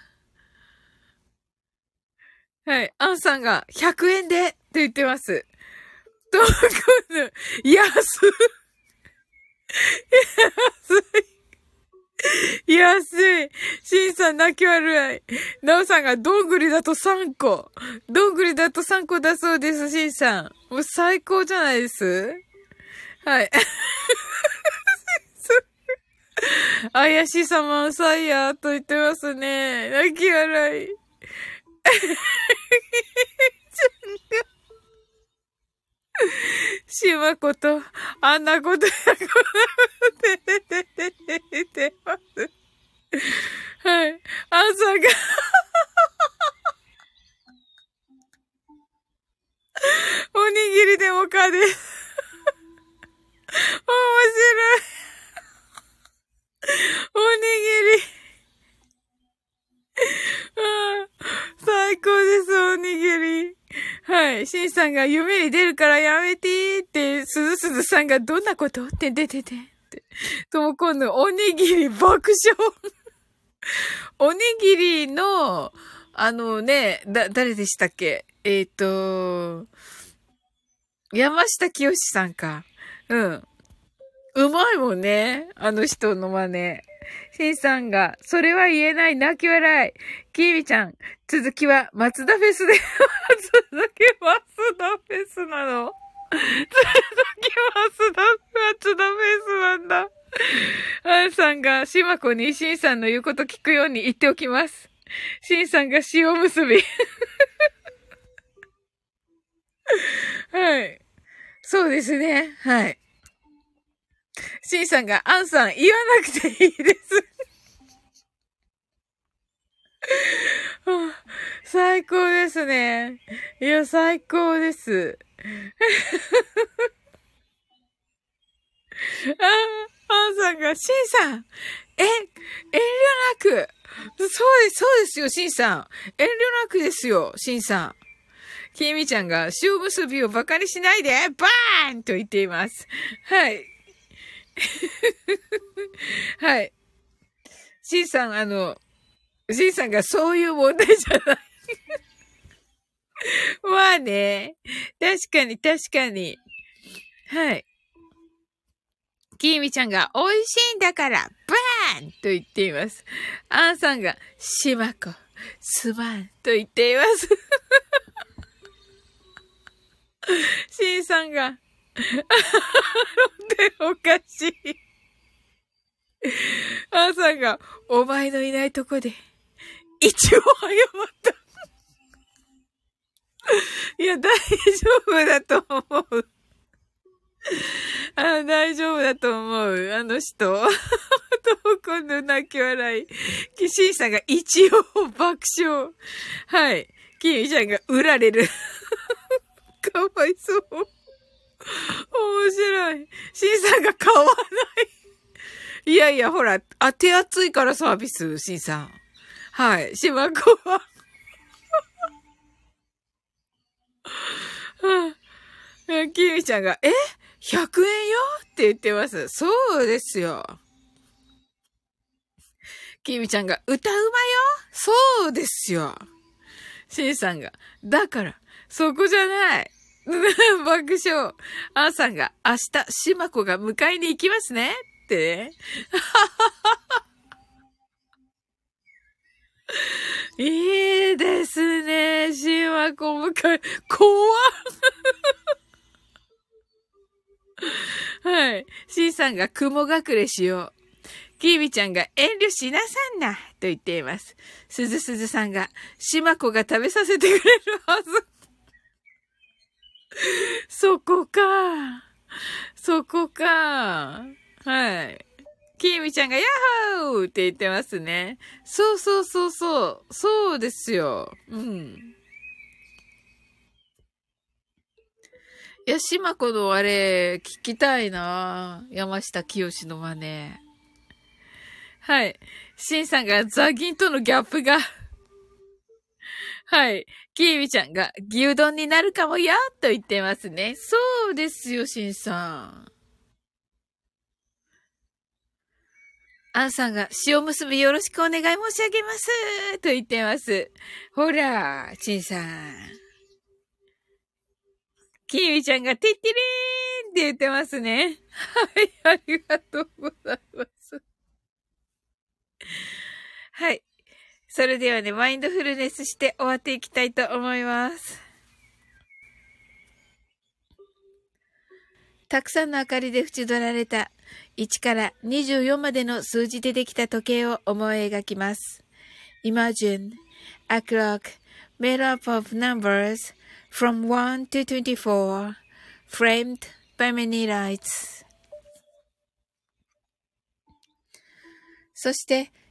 はい。アンさんが100円でって言ってます。トークン、安い。安い。シンさん泣き笑い。ナオさんがどんぐりだと3個。どんぐりだと3個だそうです、シンさん。もう最高じゃないです？はい。怪しさ満載や、と言ってますね。泣き笑い。しまこと、あんなことやこんなことてててててます。はい。朝がおにぎりでもかです。面白い。おにぎり。最高です、おにぎり。はい。シンさんが夢に出るからやめてって、すずすずさんがどんなこと？って出てて。って。とも今度、おにぎり爆笑。おにぎりの、あのね、だ、誰でしたっけ？えっ、ー、と、山下清さんか。うん。うまいもんね。あの人の真似。シンさんが、それは言えない泣き笑い。キーミちゃん、続きは松田フェスで、続き松田フェスなの。続き松田、松田フェスなんだ。アンさんが、シマコにシンさんの言うこと聞くように言っておきます。シンさんが塩結び。はい。そうですね。はい。シンさんが、アンさん、言わなくていいです。最高ですね。いや、最高です。あ、アンさんが、シンさん、え、遠慮なく。そうです、そうですよ、シンさん。遠慮なくですよ、シンさん。キミちゃんが、塩結びを馬鹿にしないで、バーンと言っています。はい。はい。シンさん、あの、シンさんがそういう問題じゃない まあね。確かに、確かに。はい。きーみちゃんが美味しいんだから、バーンと言っています。アンさんが、しまこ、すまんと言っています。シンさんが、おかしい。アンさんが、お前のいないとこで、一応謝った。いや、大丈夫だと思う。あ大丈夫だと思う。あの人。と、今度泣き笑い。キシンさんが一応爆笑。はい。キミちゃんが売られる。かわいそう。面白い。シンさんが買わない。いやいや、ほら、あ、手厚いからサービス、シンさん。はい。島子ははあ、キミちゃんが、え？100円よ？って言ってます。そうですよ。きみちゃんが、歌うまよ？そうですよ。しんさんが、だから、そこじゃない。爆笑。あんさんが、明日、しまこが迎えに行きますね。ってね。いいですね。しまこ迎え、怖はい。しんさんが雲隠れしよう。きービちゃんが遠慮しなさんな、と言っています。すずすずさんが、しまこが食べさせてくれるはず。そこか。そこか。はい。きーみちゃんがヤッホーって言ってますね。そうそうそうそう。そうですよ。うん。いや、しまこのあれ、聞きたいな山下清の真似。はい。しんさんがザギンとのギャップがはい。きーみちゃんが牛丼になるかもよと言ってますね。そうですよ、しんさん。アンさんが塩結びよろしくお願い申し上げますと言ってます。ほら、しんさん。きーみちゃんがてってりーんって言ってますね。はい、ありがとうございます。はい。それではね、マインドフルネスして終わっていきたいと思います。たくさんの明かりで縁取られた1から24までの数字でできた時計を思い描きます。Imagine a clock made up of numbers from 1 to 24 framed by many lights. そして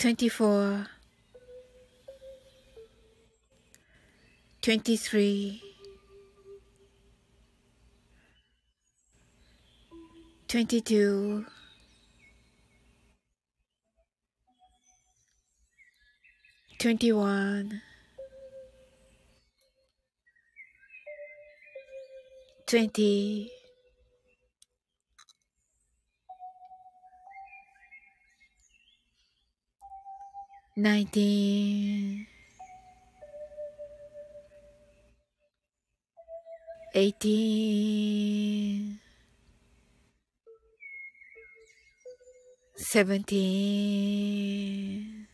24 23 22 21 20 19 18 17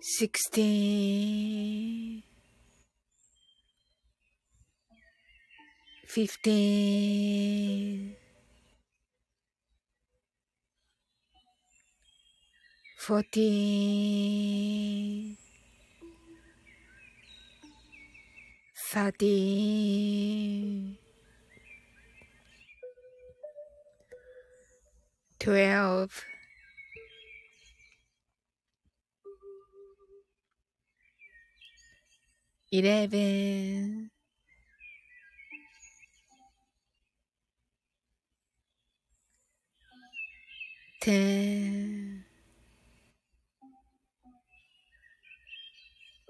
16 15 fourteen, thirteen, twelve, eleven, ten,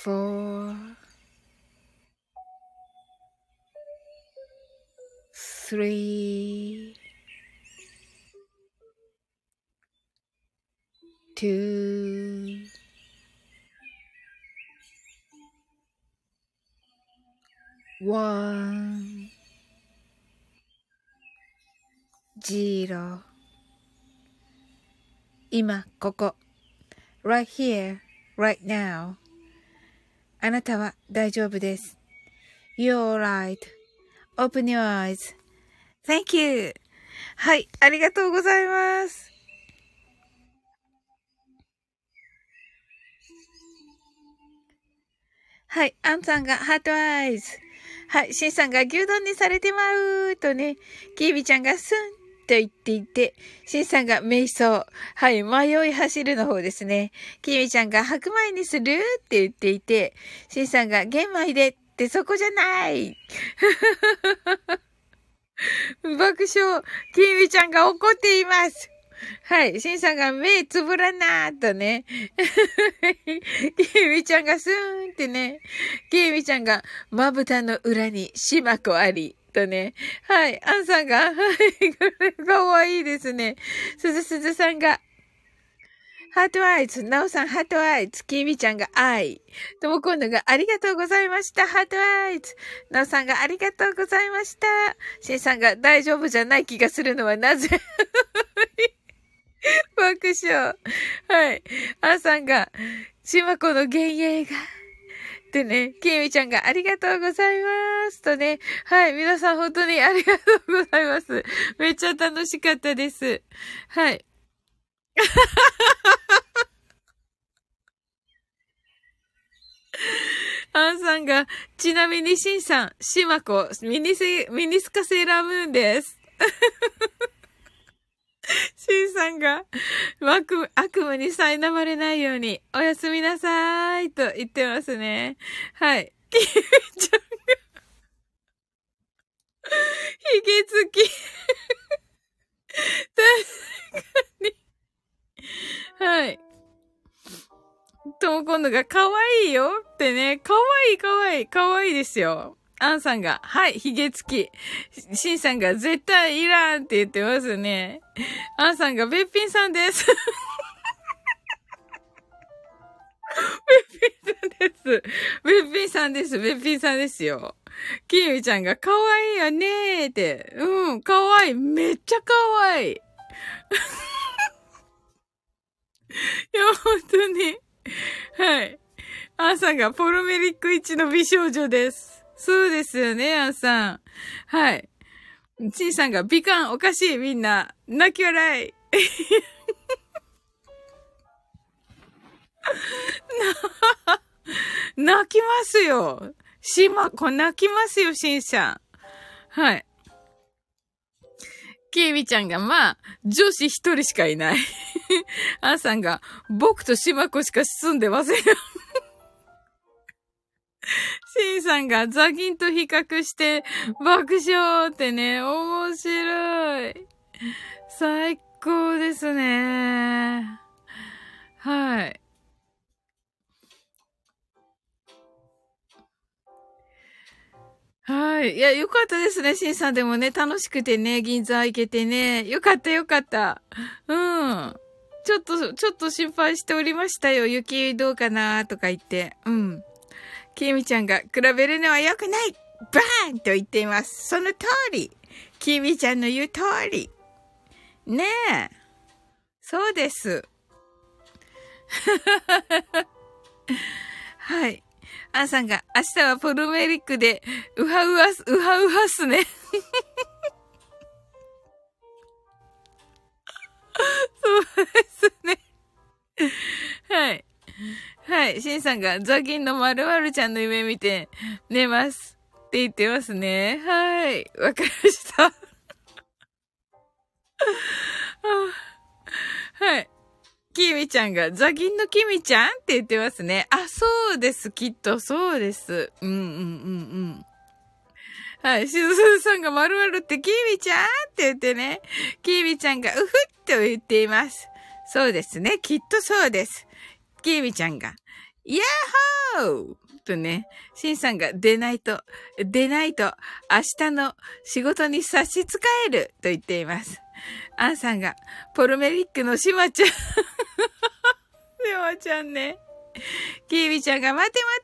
four, three, two, one, zero 今、ここ。right here, right now. あなたは大丈夫です。You're right.Open your eyes.Thank you. はい、ありがとうございます。はい、アンさんがハートアイズ。はい、シンさんが牛丼にされてまうとね、キービちゃんがスンと言っていて、シンさんが瞑想。はい、迷い走るの方ですね。キービちゃんが白米にするって言っていて、シンさんが玄米でってそこじゃない 爆笑。キービちゃんが怒っています。はい。シンさんが目つぶらなーとね。キーミちゃんがスーンってね。キーミちゃんがまぶたの裏にしまこあり。とね。はい。アンさんが、はい。これかわいいですね。すずすずさんが、 heart eyes、ナオさん heart eyes、キーミちゃんが愛。ともこんのがありがとうございました。 heart eyes。ナオさんがありがとうございました。シンさんが大丈夫じゃない気がするのはなぜ？爆笑。はい。アンさんが、シマコの幻影が。でね、キミちゃんがありがとうございます。とね、はい、皆さん本当にありがとうございます。めっちゃ楽しかったです。はい。アンさんが、ちなみにシンさん、シマコ、ミニセ、ミニスカセーラームーンです。シンさんが、悪悪夢に苛まれないように、おやすみなさーいと言ってますね。はい。キミちゃんが、ひげつき。確かに。はい。とも今度が可愛いいよってね、可愛い可愛い可愛いですよ。アンさんが、はい、髭付き。シンさんが、絶対いらんって言ってますね。アンさんが、べっぴんさんです。べっぴんさんです。べっぴんさんです。べっぴんさんですよ。キーミちゃんが、可愛いいよねーって。うん、可愛いい。めっちゃ可愛い。いや、本当に。はい。アンさんが、ポロメリック1の美少女です。そうですよね、アンさん。はい。チンさんが美観おかしい、みんな。泣き笑い。泣きますよ。しまこ、泣きますよ、シンさん。はい。ケイミちゃんが、まあ、女子一人しかいない。アンさんが、僕とシマコしか住んでません。シンさんがザギンと比較して爆笑ってね、面白い。最高ですね。はい。はい。いや、よかったですね、シンさんでもね、楽しくてね、銀座行けてね。よかった、よかった。うん。ちょっと、ちょっと心配しておりましたよ。雪どうかなとか言って。うん。きみちゃんが比べるのは良くないバーンと言っています。その通り。きみちゃんの言う通り。ねえ。そうです。はい。アンさんが明日はポルメリックで、うはうはす、うはうはすね。そうですね。はい。はい。シンさんがザギンのまるまるちゃんの夢見て寝ますって言ってますね。はい。わかりました。はい。キミちゃんが、ザギンのキミちゃんって言ってますね。あ、そうです。きっとそうです。うんうんうんうん。はい。しずさんがまるまるってキミちゃんって言ってね。キミちゃんがうふっと言っています。そうですね。きっとそうです。キーミちゃんが、イヤッホーとね、シンさんが出ないと、出ないと、明日の仕事に差し支えると言っています。アンさんが、ポルメリックのシマちゃん でもちゃんね。キービちゃんが待て待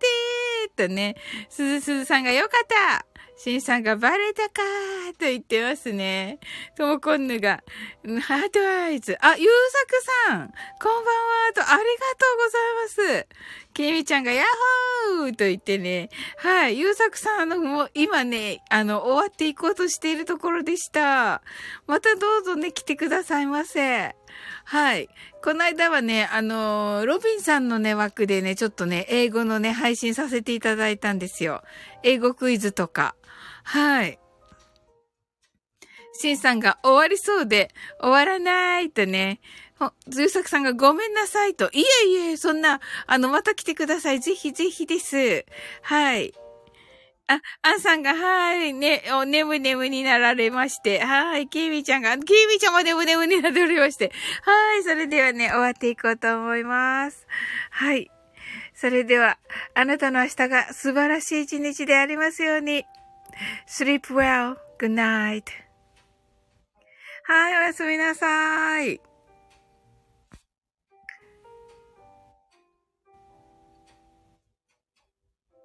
てとね、すずすずさんがよかったシンさんがバレたかーと言ってますね。ともこんぬが、ハートアイズ。あ、ゆうさくさんこんばんはと、ありがとうございます。きみちゃんがヤッホーと言ってね。はい。ゆうさくさん、あの、もう今ね、あの、終わっていこうとしているところでした。またどうぞね、来てくださいませ。はい。この間はね、あのロビンさんのね、枠でね、ちょっとね、英語のね、配信させていただいたんですよ。英語クイズとか。はい。シンさんが終わりそうで、終わらないとね。ずゆさくさんがごめんなさいと。いえいえ、そんな、あの、また来てください。ぜひぜひです。はい。あ、アンさんが、はい、ね、お、ねむねむになられまして、はい、キーミちゃんが、キーミちゃんもねむねむになっておりまして、はい、それではね、終わっていこうと思います。はい。それでは、あなたの明日が素晴らしい一日でありますように。Sleep well. Good night. はい、おやすみなさい。